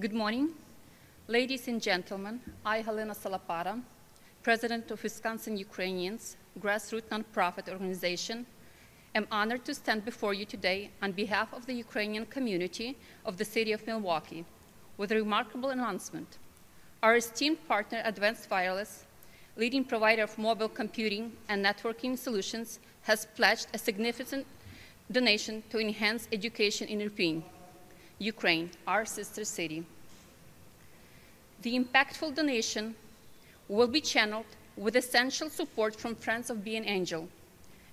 Good morning. Ladies and gentlemen, I, Helena Salapata, President of Wisconsin Ukrainians, grassroots nonprofit organization, am honored to stand before you today on behalf of the Ukrainian community of the city of Milwaukee with a remarkable announcement. Our esteemed partner, Advanced Wireless, leading provider of mobile computing and networking solutions, has pledged a significant donation to enhance education in Irpin, Ukraine, our sister city. The impactful donation will be channeled with essential support from Friends of Be an Angel,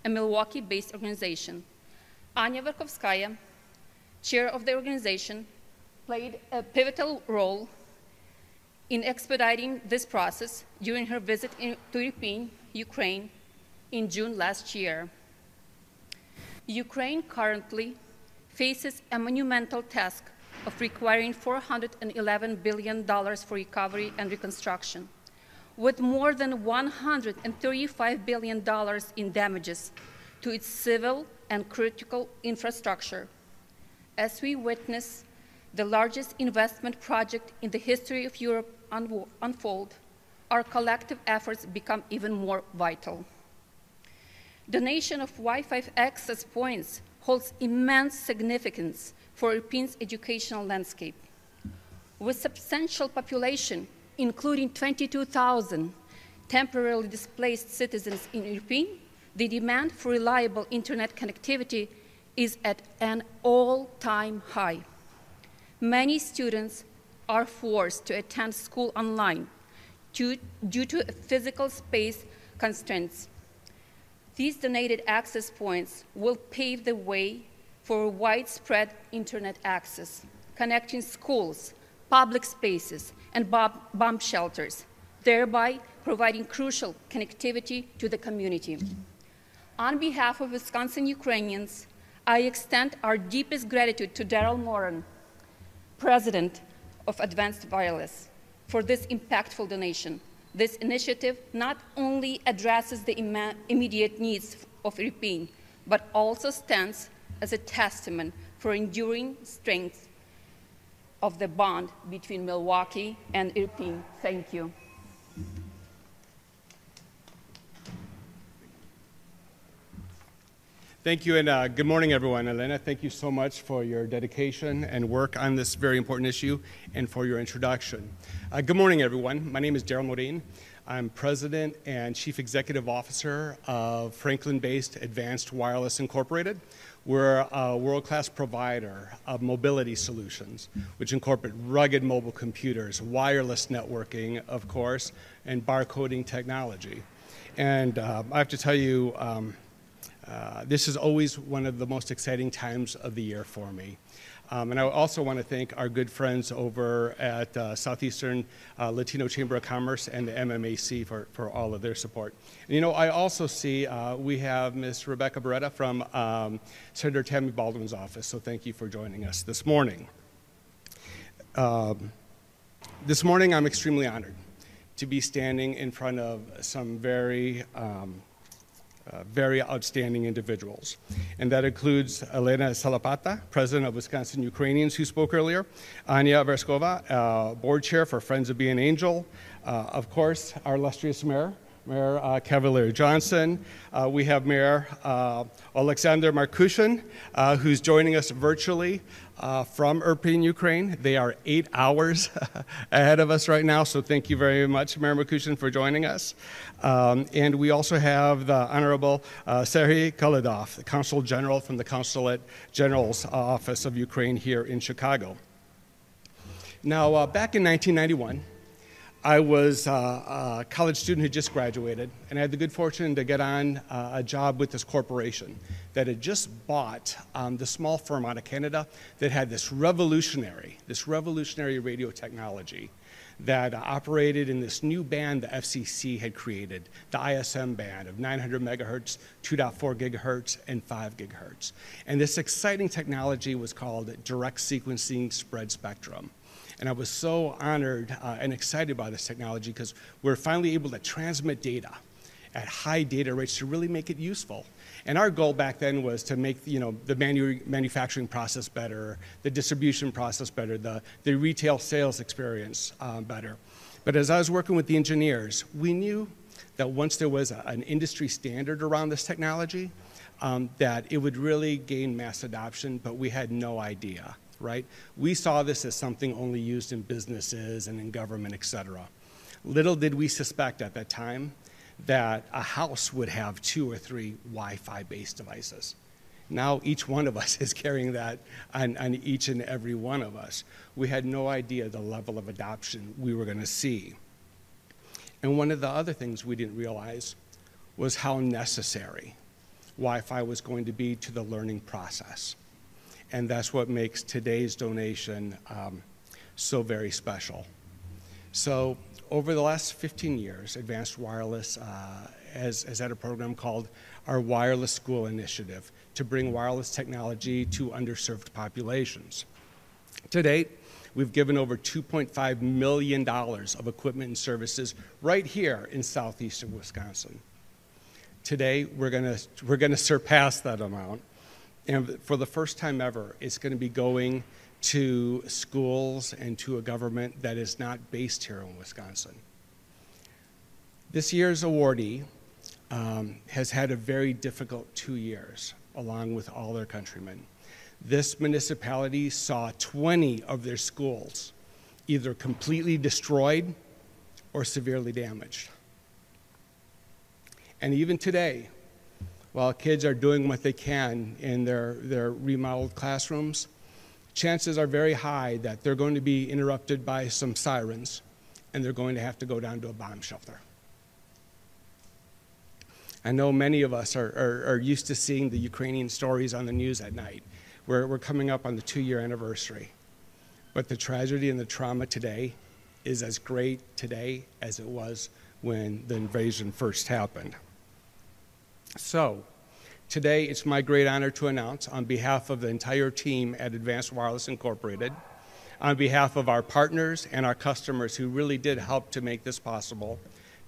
a Milwaukee-based organization. Anya Verkhovskaya, chair of the organization, played a pivotal role in expediting this process during her visit in, to Ukraine, in June last year. Ukraine currently faces a monumental task of requiring $411 billion for recovery and reconstruction, with more than $135 billion in damages to its civil and critical infrastructure. As we witness the largest investment project in the history of Europe unfold, our collective efforts become even more vital. Donation of Wi-Fi access points holds immense significance for Irpin's educational landscape. With substantial population, including 22,000 temporarily displaced citizens in Irpin, the demand for reliable internet connectivity is at an all-time high. Many students are forced to attend school online due, due to physical space constraints. These donated access points will pave the way for widespread internet access, connecting schools, public spaces, and bomb shelters, thereby providing crucial connectivity to the community. On behalf of Wisconsin Ukrainians, I extend our deepest gratitude to Daryl Morin, President of Advanced Wireless, for this impactful donation. This initiative not only addresses the Im immediate needs of Irpin, but also stands as a testament for enduring strength of the bond between Milwaukee and Irpin. Thank you. Thank you, and uh, good morning, everyone. Elena, thank you so much for your dedication and work on this very important issue and for your introduction. Uh, good morning, everyone. My name is Daryl Morin. I'm President and Chief Executive Officer of Franklin based Advanced Wireless Incorporated. We're a world class provider of mobility solutions, which incorporate rugged mobile computers, wireless networking, of course, and barcoding technology. And uh, I have to tell you, um, uh, this is always one of the most exciting times of the year for me. Um, and I also want to thank our good friends over at uh, Southeastern uh, Latino Chamber of Commerce and the MMAC for, for all of their support. And, you know, I also see uh, we have Ms. Rebecca Beretta from um, Senator Tammy Baldwin's office, so thank you for joining us this morning. Um, this morning, I'm extremely honored to be standing in front of some very um, uh, very outstanding individuals. And that includes Elena Salapata, president of Wisconsin Ukrainians, who spoke earlier, Anya Verskova, uh, board chair for Friends of Be an Angel, uh, of course, our illustrious mayor, Mayor uh, Cavalier Johnson. Uh, we have Mayor uh, Alexander Markushin, uh, who's joining us virtually uh, from Irpin, Ukraine. They are eight hours ahead of us right now, so thank you very much, Mayor Markushin, for joining us. Um, and we also have the Honorable uh, Serhiy Kaledov, the Consul General from the Consulate General's Office of Ukraine here in Chicago. Now, uh, back in 1991, I was uh, a college student who just graduated, and I had the good fortune to get on uh, a job with this corporation that had just bought um, the small firm out of Canada that had this revolutionary, this revolutionary radio technology that operated in this new band the FCC had created, the ISM band of 900 megahertz, 2.4 gigahertz, and 5 gigahertz. And this exciting technology was called direct sequencing spread spectrum. And I was so honored uh, and excited by this technology because we're finally able to transmit data at high data rates to really make it useful. And our goal back then was to make you know, the manu- manufacturing process better, the distribution process better, the, the retail sales experience um, better. But as I was working with the engineers, we knew that once there was a, an industry standard around this technology, um, that it would really gain mass adoption, but we had no idea, right? We saw this as something only used in businesses and in government, et cetera. Little did we suspect at that time that a house would have two or three Wi Fi based devices. Now each one of us is carrying that on, on each and every one of us. We had no idea the level of adoption we were going to see. And one of the other things we didn't realize was how necessary Wi Fi was going to be to the learning process. And that's what makes today's donation um, so very special. So, over the last 15 years, Advanced Wireless uh, has, has had a program called our Wireless School Initiative to bring wireless technology to underserved populations. To date, we've given over $2.5 million of equipment and services right here in southeastern Wisconsin. Today, we're going we're to surpass that amount. And for the first time ever, it's going to be going to schools and to a government that is not based here in Wisconsin. This year's awardee um, has had a very difficult two years, along with all their countrymen. This municipality saw 20 of their schools either completely destroyed or severely damaged. And even today, while kids are doing what they can in their, their remodeled classrooms, chances are very high that they're going to be interrupted by some sirens and they're going to have to go down to a bomb shelter. I know many of us are, are, are used to seeing the Ukrainian stories on the news at night. We're, we're coming up on the two year anniversary. But the tragedy and the trauma today is as great today as it was when the invasion first happened. So, today it's my great honor to announce, on behalf of the entire team at Advanced Wireless Incorporated, on behalf of our partners and our customers who really did help to make this possible,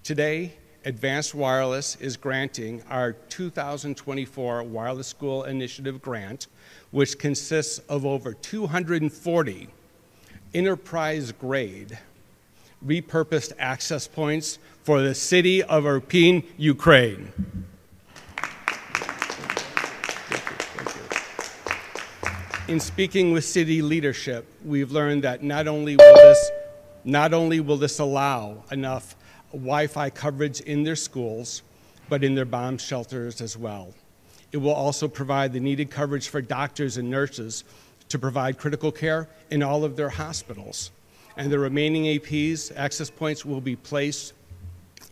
today Advanced Wireless is granting our 2024 Wireless School Initiative grant, which consists of over 240 enterprise grade repurposed access points for the city of Irpin, Ukraine. In speaking with city leadership, we've learned that not only will this, not only will this allow enough Wi-Fi coverage in their schools, but in their bomb shelters as well. It will also provide the needed coverage for doctors and nurses to provide critical care in all of their hospitals. And the remaining APs, access points, will be placed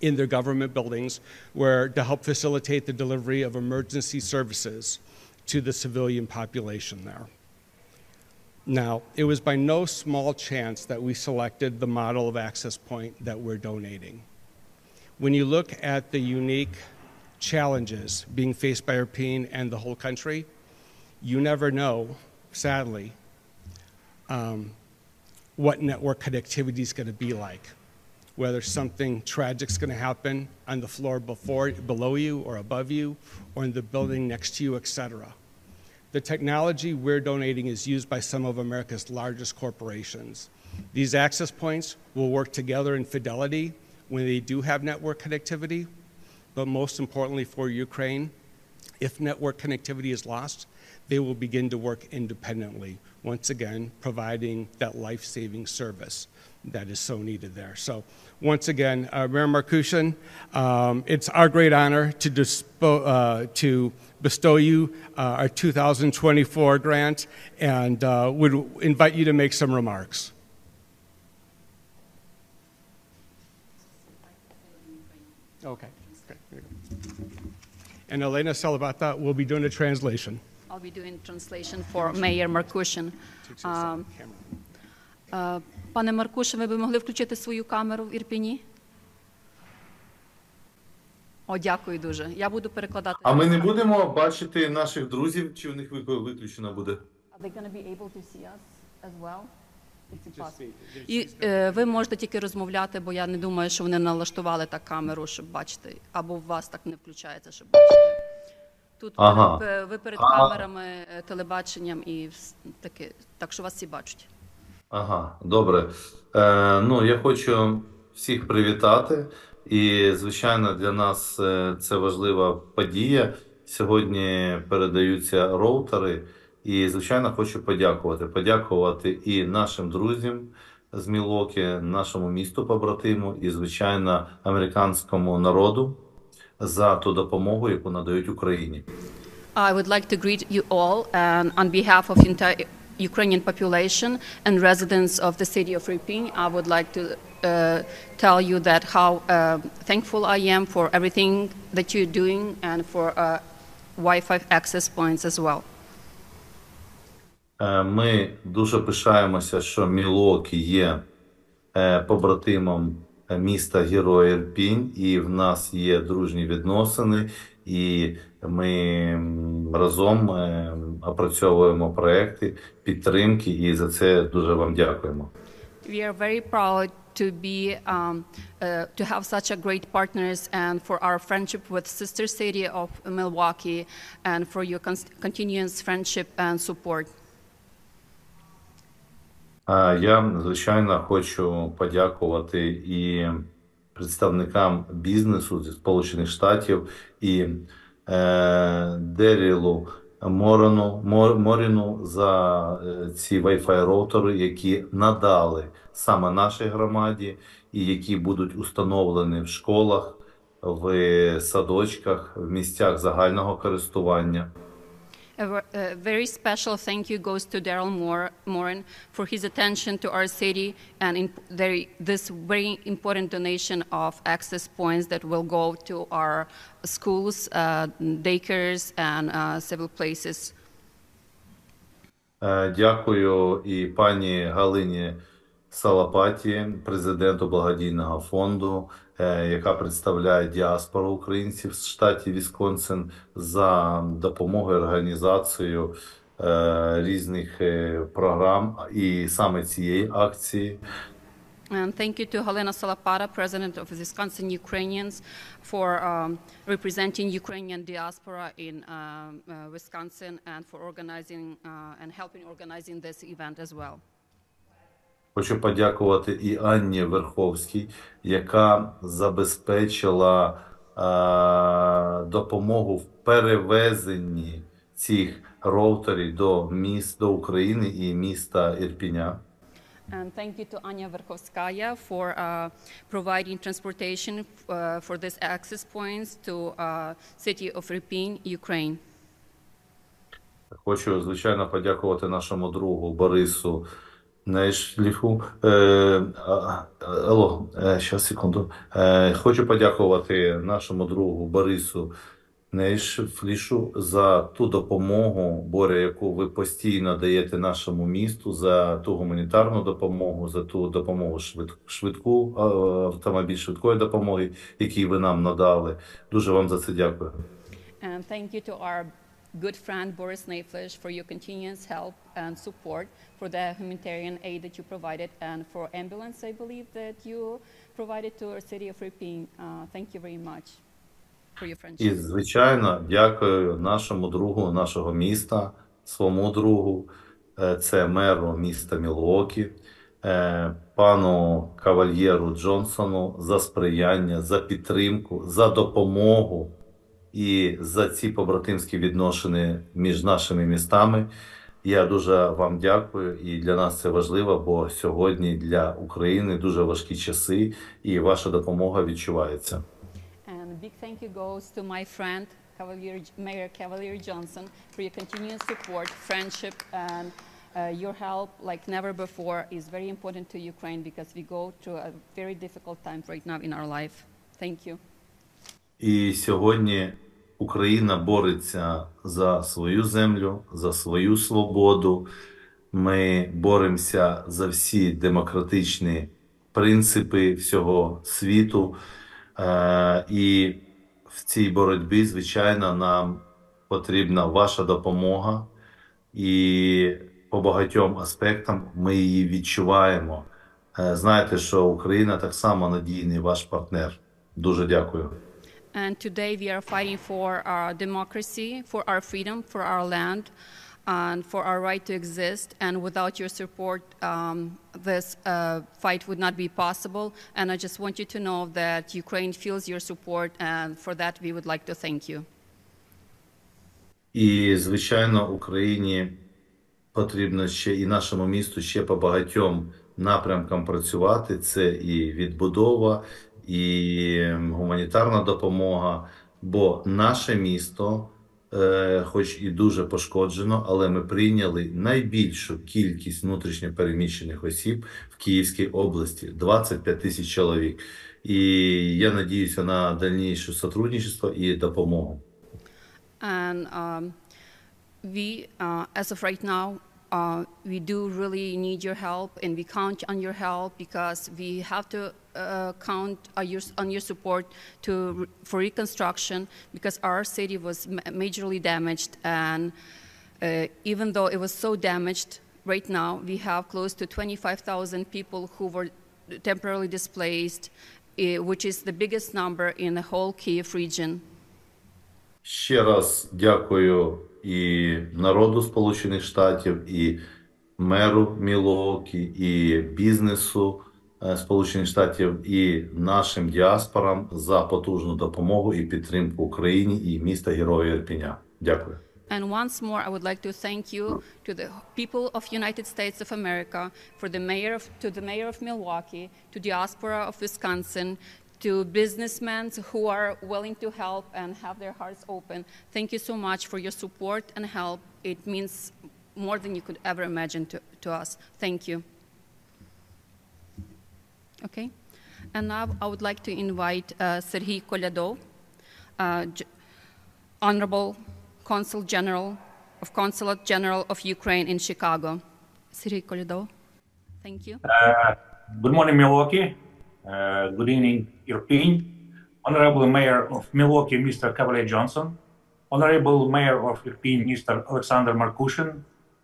in their government buildings where to help facilitate the delivery of emergency services to the civilian population there. Now, it was by no small chance that we selected the model of access point that we're donating. When you look at the unique challenges being faced by Irpin and the whole country, you never know, sadly, um, what network connectivity is going to be like. Whether something tragic is going to happen on the floor before, below you or above you, or in the building next to you, et cetera. The technology we're donating is used by some of America's largest corporations. These access points will work together in fidelity when they do have network connectivity, but most importantly for Ukraine, if network connectivity is lost, they will begin to work independently, once again, providing that life saving service that is so needed there. So, once again, uh, Mayor Markushin, um, it's our great honor to, dispo- uh, to bestow you uh, our 2024 grant and uh, would invite you to make some remarks. Okay. okay. And Elena Salapata will be doing a translation. I'll be doing translation for Mayor Markushin. Um, Е, Пане Маркуше, ви б могли включити свою камеру в Ірпіні? О, дякую дуже. Я буду перекладати. А ми не будемо бачити наших друзів, чи в них ви- виключено буде? Are they going to be able to see us as well? І е, ви можете тільки розмовляти, бо я не думаю, що вони налаштували так камеру, щоб бачити, або у вас так не включається, щоб бачити. Тут Ага. ви перед камерами, е, телебаченням і таке, так що вас всі бачать. Ага, добре. Е, ну, я хочу всіх привітати. І, звичайно, для нас е, це важлива подія. Сьогодні передаються роутери. І, звичайно, хочу подякувати. Подякувати і нашим друзям з Мілокі, нашому місту побратиму, і, звичайно, американському народу за ту допомогу, яку надають Україні. I would like to greet you all and on behalf of entire Ukrainian population and residents of the city of Irpin, I would like to uh, tell you that how uh, thankful I am for everything that you're doing and for uh, Wi-Fi access points as well. Е, Ми дуже пишаємося, що Мілокі є е, побратимом е, міста Героя Ірпінь, і в нас є дружні відносини, і ми разом е, опрацьовуємо проекти підтримки, і за це дуже вам дякуємо. We are very proud to be um, uh, to have such a great partners and for our friendship with sister city of Milwaukee and for your con- continuous friendship and support. Я, звичайно, хочу подякувати і представникам бізнесу зі Сполучених Штатів і е, Дерілу Морену, Мор- Моріну за е, ці Wi-Fi роутери, які надали саме нашій громаді, і які будуть установлені в школах, в садочках, в місцях загального користування. a, a very special thank you goes to Daryl Morin for his attention to our city and this very important donation of access points that will go to our schools, uh, daycares, and uh, several places. Дякую і пані Галині Салапаті, президенту благодійного фонду, е, яка представляє діаспору українців з штаті Вісконсин за допомогою організацією е, різних е, програм і саме цієї акції. And thank you to Helena Salapata, president of Wisconsin Ukrainians, for um, representing Ukrainian diaspora in um, uh, Wisconsin and for organizing uh, and helping organizing this event as well. Хочу подякувати і Анні Верховській, яка забезпечила е, допомогу в перевезенні цих роутерів до міст до України і міста Ірпіня. And thank you to Anya Verkhovskaya for uh, providing transportation uh, for these access points to uh, city of Irpin, Ukraine. Хочу, звичайно, подякувати нашому другу Борису Нейшліфу. Е, а, а, алло, е, секунду. Е, хочу подякувати нашому другу Борису Нейшфлішу за ту допомогу, Боря, яку ви постійно даєте нашому місту, за ту гуманітарну допомогу, за ту допомогу швид, швидку е, автомобіль швидкої допомоги, який ви нам надали. Дуже вам за це дякую. And thank you to our good friend Boris Naflish for your continuous help and support for the humanitarian aid that you provided and for ambulance, I believe, that you provided to our city of Irpin. Uh, thank you very much for your І, звичайно, дякую нашому другу нашого міста, своєму другу, е, це меру міста Мілуокі, е, пану Кавальєру Джонсону за сприяння, за підтримку, за допомогу і за ці побратимські відношення між нашими містами. Я дуже вам дякую, і для нас це важливо, бо сьогодні для України дуже важкі часи, і ваша допомога відчувається. And a big thank you goes to my friend, Cavalier, Mayor Cavalier Johnson, for your continuous support, friendship, and uh, your help, like never before, is very important to Ukraine because we go through a very difficult time right now in our life. Thank you. І сьогодні Україна бореться за свою землю, за свою свободу. Ми боремося за всі демократичні принципи всього світу. Е, І в цій боротьбі, звичайно, нам потрібна ваша допомога. І по багатьом аспектам. Ми її відчуваємо. Е, Знаєте, що Україна так само надійний ваш партнер. Дуже дякую. And today we are fighting for our democracy, for our freedom, for our land, and for our right to exist. And without your support, um, this uh, fight would not be possible. And I just want you to know that Ukraine feels your support, and for that we would like to thank you. І, звичайно, Україні потрібно ще і нашому місту ще по багатьом напрямкам працювати. Це і відбудова, і гуманітарна допомога. Бо наше місто, е, хоч і дуже пошкоджено, але ми прийняли найбільшу кількість внутрішньопереміщених осіб в Київській області 25 тисяч чоловік. І я надіюся на дальніше сотрудничество і допомогу. And um, we, uh, as of right now, uh, we do really need your help, and we count on your help because we have to uh, count on your, on your support to, for reconstruction because our city was ma- majorly damaged. And uh, even though it was so damaged, right now we have close to 25,000 people who were temporarily displaced, eh, which is the biggest number in the whole Kiev region. Ще раз дякую і народу Сполучених Штатів, і меру Мілокі, і бізнесу е, Сполучених Штатів, і нашим діаспорам за потужну допомогу і підтримку Україні і міста Героя Ірпіня. Дякую. And once more, I would like to thank you to the people of United States of America, for the mayor of, to the mayor of Milwaukee, to diaspora of Wisconsin, to businessmen who are willing to help and have their hearts open. Thank you so much for your support and help. It means more than you could ever imagine to, to us. Thank you. Okay. And now I would like to invite uh, Serhiy Kolyadov, uh, Honorable Consul General of Consulate General of Ukraine in Chicago. Serhiy Kolyadov. Thank you. Uh, Good morning, Milwaukee. Uh, Good evening, Irpin. Honorable Mayor of Milwaukee, Mr. Cavalier Johnson. Honorable Mayor of Irpin, Mr. Alexander Markushin.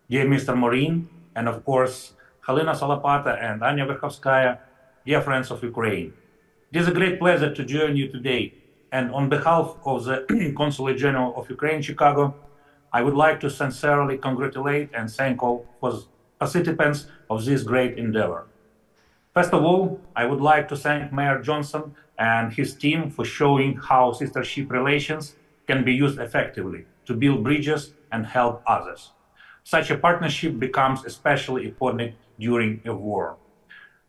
Dear Mr. Morin, and of course, Halina Salapata and Anya Verkhovskaya, dear friends of Ukraine. It is a great pleasure to join you today. And on behalf of the Consulate General of Ukraine, Chicago, I would like to sincerely congratulate and thank all participants of this great endeavor. First of all, I would like to thank Mayor Johnson and his team for showing how sistership relations can be used effectively to build bridges and help others. Such a partnership becomes especially important during a war.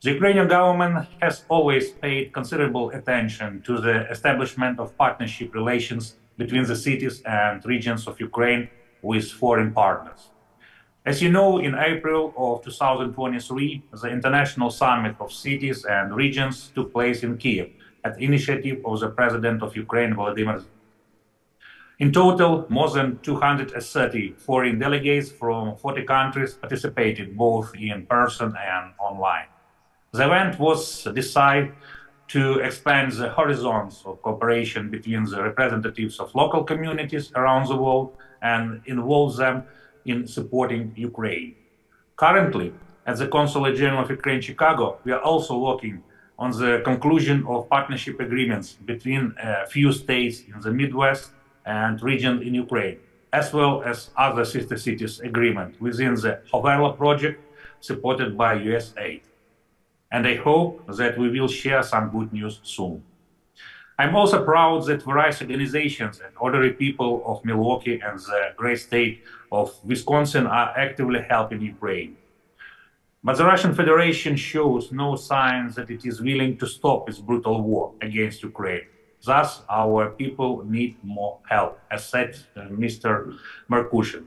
The Ukrainian government has always paid considerable attention to the establishment of partnership relations between the cities and regions of Ukraine with foreign partners. As you know, in April of 2023, the International Summit of Cities and Regions took place in Kiev at the initiative of the President of Ukraine, Volodymyr in total, more than 230 foreign delegates from 40 countries participated both in person and online. The event was designed to expand the horizons of cooperation between the representatives of local communities around the world and involve them in supporting Ukraine. Currently, at the Consulate General of Ukraine, Chicago, we are also working on the conclusion of partnership agreements between a few states in the Midwest and region in Ukraine, as well as other sister cities agreement within the Hoverla project supported by USAID. And I hope that we will share some good news soon. I'm also proud that various organizations and ordinary people of Milwaukee and the great state of Wisconsin are actively helping Ukraine. But the Russian Federation shows no signs that it is willing to stop its brutal war against Ukraine. Thus, our people need more help, as said uh, Mr. Markushin.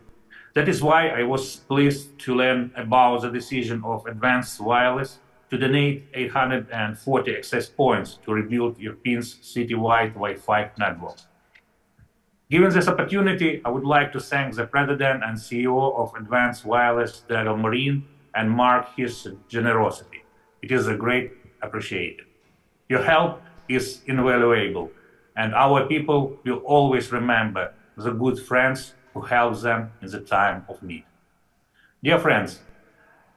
That is why I was pleased to learn about the decision of Advanced Wireless to donate 840 access points to rebuild Irpin's citywide Wi-Fi network. Given this opportunity, I would like to thank the President and CEO of Advanced Wireless, Daryl Marine, and mark his generosity. It is a great appreciated. Your help is invaluable, and our people will always remember the good friends who helped them in the time of need. Dear friends,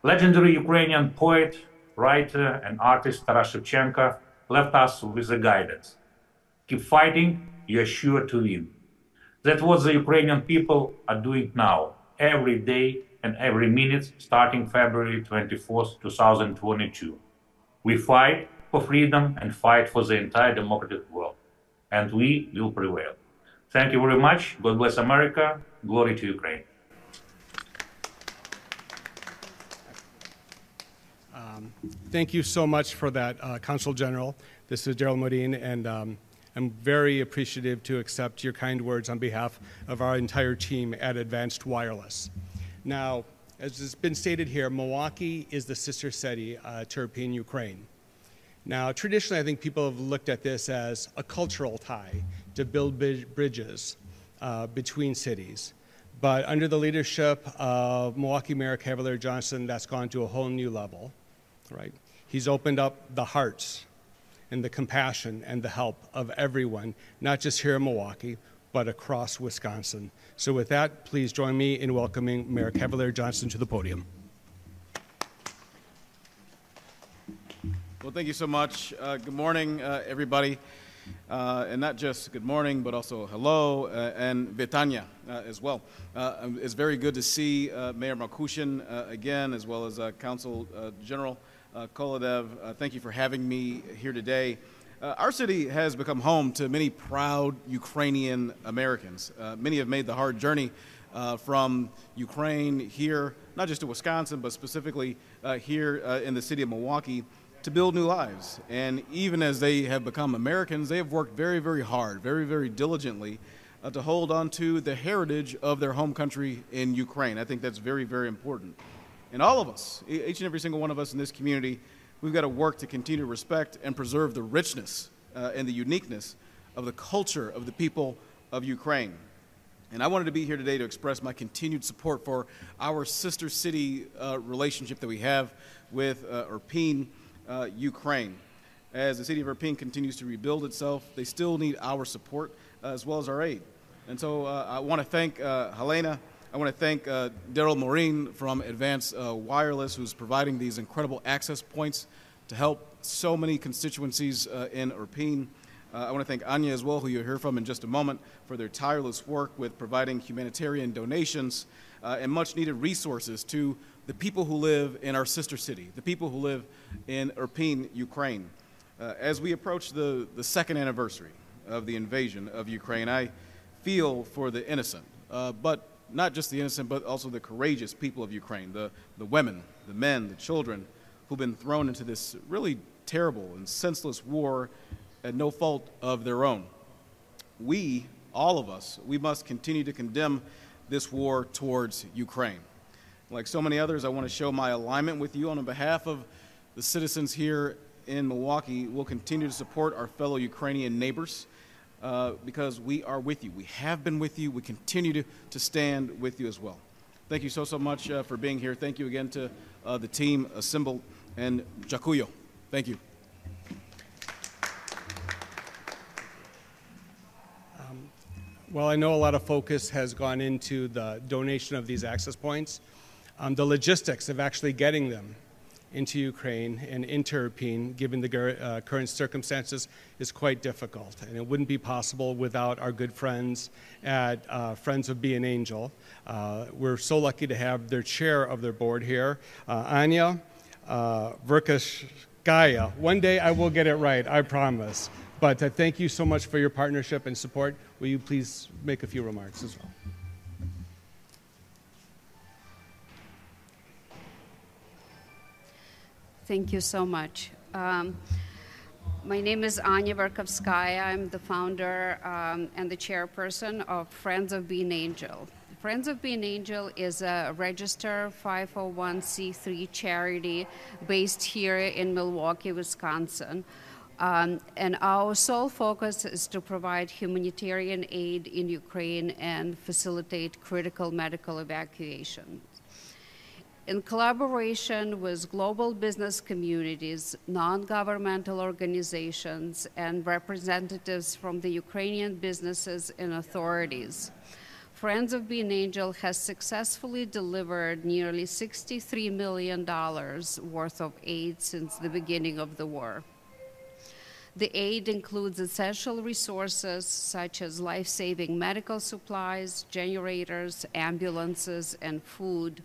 legendary Ukrainian poet, writer, and artist Taras Shevchenko left us with a guidance. Keep fighting, you are sure to win. That's what the Ukrainian people are doing now, every day and every minute, starting February 24th, 2022. We fight for freedom and fight for the entire democratic world, and we will prevail. Thank you very much. God bless America. Glory to Ukraine. Thank you so much for that, uh, Consul General. This is Daryl Morin, and um, I'm very appreciative to accept your kind words on behalf of our entire team at Advanced Wireless. Now, as has been stated here, Milwaukee is the sister city uh, to Irpin, Ukraine. Now, traditionally, I think people have looked at this as a cultural tie to build bri- bridges uh, between cities. But under the leadership of Milwaukee Mayor Cavalier Johnson, that's gone to a whole new level, right? He's opened up the hearts and the compassion and the help of everyone, not just here in Milwaukee, but across Wisconsin. So, with that, please join me in welcoming Mayor Cavalier Johnson to the podium. Well, thank you so much. Uh, good morning, uh, everybody. Uh, and not just good morning, but also hello uh, and Vitanya uh, as well. Uh, um, it's very good to see uh, Mayor Markushin uh, again, as well as Council General uh, Kolodev. Thank you for having me here today. Our city has become home to many proud Ukrainian Americans. Many have made the hard journey from Ukraine here, not just to Wisconsin, but specifically here in the city of Milwaukee to build new lives. And even as they have become Americans, they have worked very, very hard, very, very diligently uh, to hold on to the heritage of their home country in Ukraine. I think that's very, very important. And all of us, each and every single one of us in this community, we've got to work to continue to respect and preserve the richness uh, and the uniqueness of the culture of the people of Ukraine. And I wanted to be here today to express my continued support for our sister city uh, relationship that we have with uh, Irpin, uh, Ukraine. As the city of Irpin continues to rebuild itself, they still need our support uh, as well as our aid. And so uh, I want to thank uh, Helena. I want to thank uh, Daryl Morin from Advanced Wireless, who's providing these incredible access points to help so many constituencies in Irpin. I want to thank Anya as well, who you'll hear from in just a moment, for their tireless work with providing humanitarian donations uh, and much needed resources to the people who live in our sister city, the people who live in Irpin, Ukraine. Uh, as we approach the, the second anniversary of the invasion of Ukraine, I feel for the innocent, uh, but not just the innocent, but also the courageous people of Ukraine, the, the women, the men, the children who've been thrown into this really terrible and senseless war at no fault of their own. We, all of us, we must continue to condemn this war towards Ukraine. Like so many others, I want to show my alignment with you on behalf of the citizens here in Milwaukee. We'll continue to support our fellow Ukrainian neighbors uh, because we are with you. We have been with you. We continue to, to stand with you as well. Thank you so, so much uh, for being here. Thank you again to uh, the team assembled and Jacuyo. Thank you. Well, I know a lot of focus has gone into the donation of these access points. Um, the logistics of actually getting them into Ukraine and into Irpin, given the uh, current circumstances, is quite difficult. And it wouldn't be possible without our good friends at uh, Friends of Be an Angel. Uh, we're so lucky to have their chair of their board here, uh, Anya uh, Verkashkaya. One day I will get it right, I promise. But uh, thank you so much for your partnership and support. Will you please make a few remarks as well? Thank you so much. Um, my name is Anya Verkhovskaya. I'm the founder um, and the chairperson of Friends of Be an Angel. Friends of Be an Angel is a registered 501c3 charity based here in Milwaukee, Wisconsin. Um, and our sole focus is to provide humanitarian aid in Ukraine and facilitate critical medical evacuation in collaboration with global business communities, non governmental organizations, and representatives from the Ukrainian businesses and authorities. Friends of Be an Angel has successfully delivered nearly $63 million worth of aid since the beginning of the war. The aid includes essential resources such as life saving medical supplies, generators, ambulances, and food,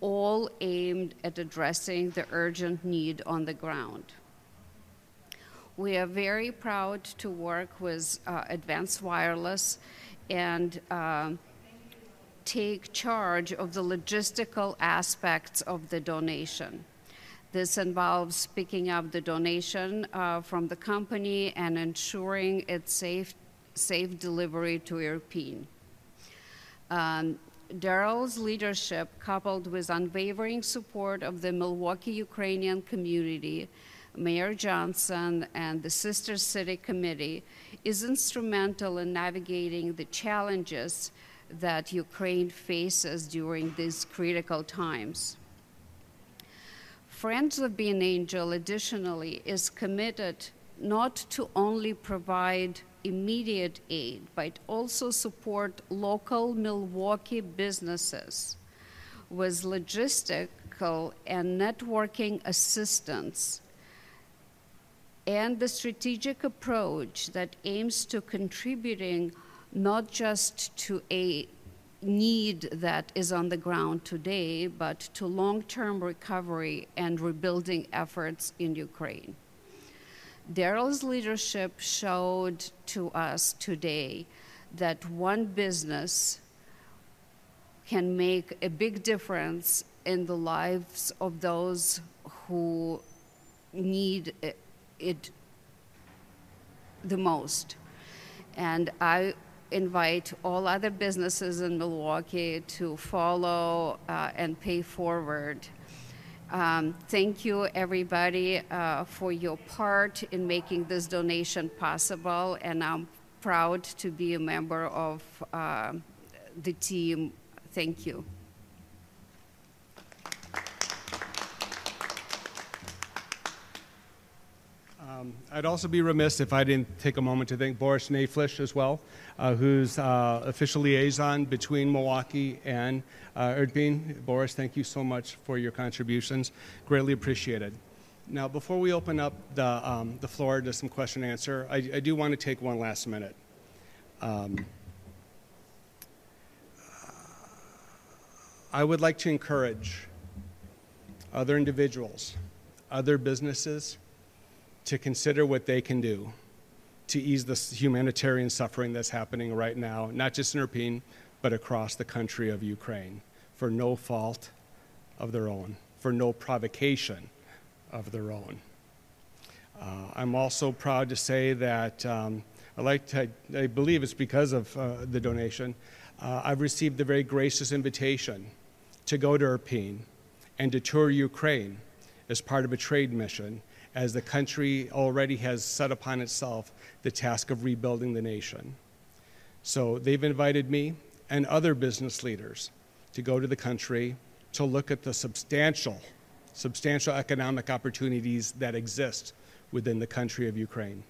all aimed at addressing the urgent need on the ground. We are very proud to work with uh, Advanced Wireless and um, take charge of the logistical aspects of the donation. This involves picking up the donation uh, from the company and ensuring its safe, safe delivery to Irpin. Um, Daryl's leadership, coupled with unwavering support of the Milwaukee Ukrainian community, Mayor Johnson, and the Sister City Committee, is instrumental in navigating the challenges that Ukraine faces during these critical times. Friends of Be an Angel, additionally, is committed not to only provide immediate aid, but also support local Milwaukee businesses with logistical and networking assistance and the strategic approach that aims to contributing not just to a need that is on the ground today, but to long-term recovery and rebuilding efforts in Ukraine. Daryl's leadership showed to us today that one business can make a big difference in the lives of those who need it the most. And I invite all other businesses in Milwaukee to follow uh, and pay forward. Um, thank you, everybody, uh, for your part in making this donation possible, and I'm proud to be a member of uh, the team. Thank you. Um, I'd also be remiss if I didn't take a moment to thank Boris Naflish as well, uh, who's uh, official liaison between Milwaukee and uh, Irpin. Boris, thank you so much for your contributions. Greatly appreciated. Now, before we open up the, um, the floor to some question and answer, I, I do want to take one last minute. Um, I would like to encourage other individuals, other businesses, to consider what they can do to ease the humanitarian suffering that's happening right now, not just in Irpin, but across the country of Ukraine, for no fault of their own, for no provocation of their own. Uh, I'm also proud to say that um, I like to, I believe it's because of uh, the donation, uh, I've received the very gracious invitation to go to Irpin and to tour Ukraine as part of a trade mission as the country already has set upon itself the task of rebuilding the nation. So they've invited me and other business leaders to go to the country to look at the substantial, substantial economic opportunities that exist within the country of Ukraine.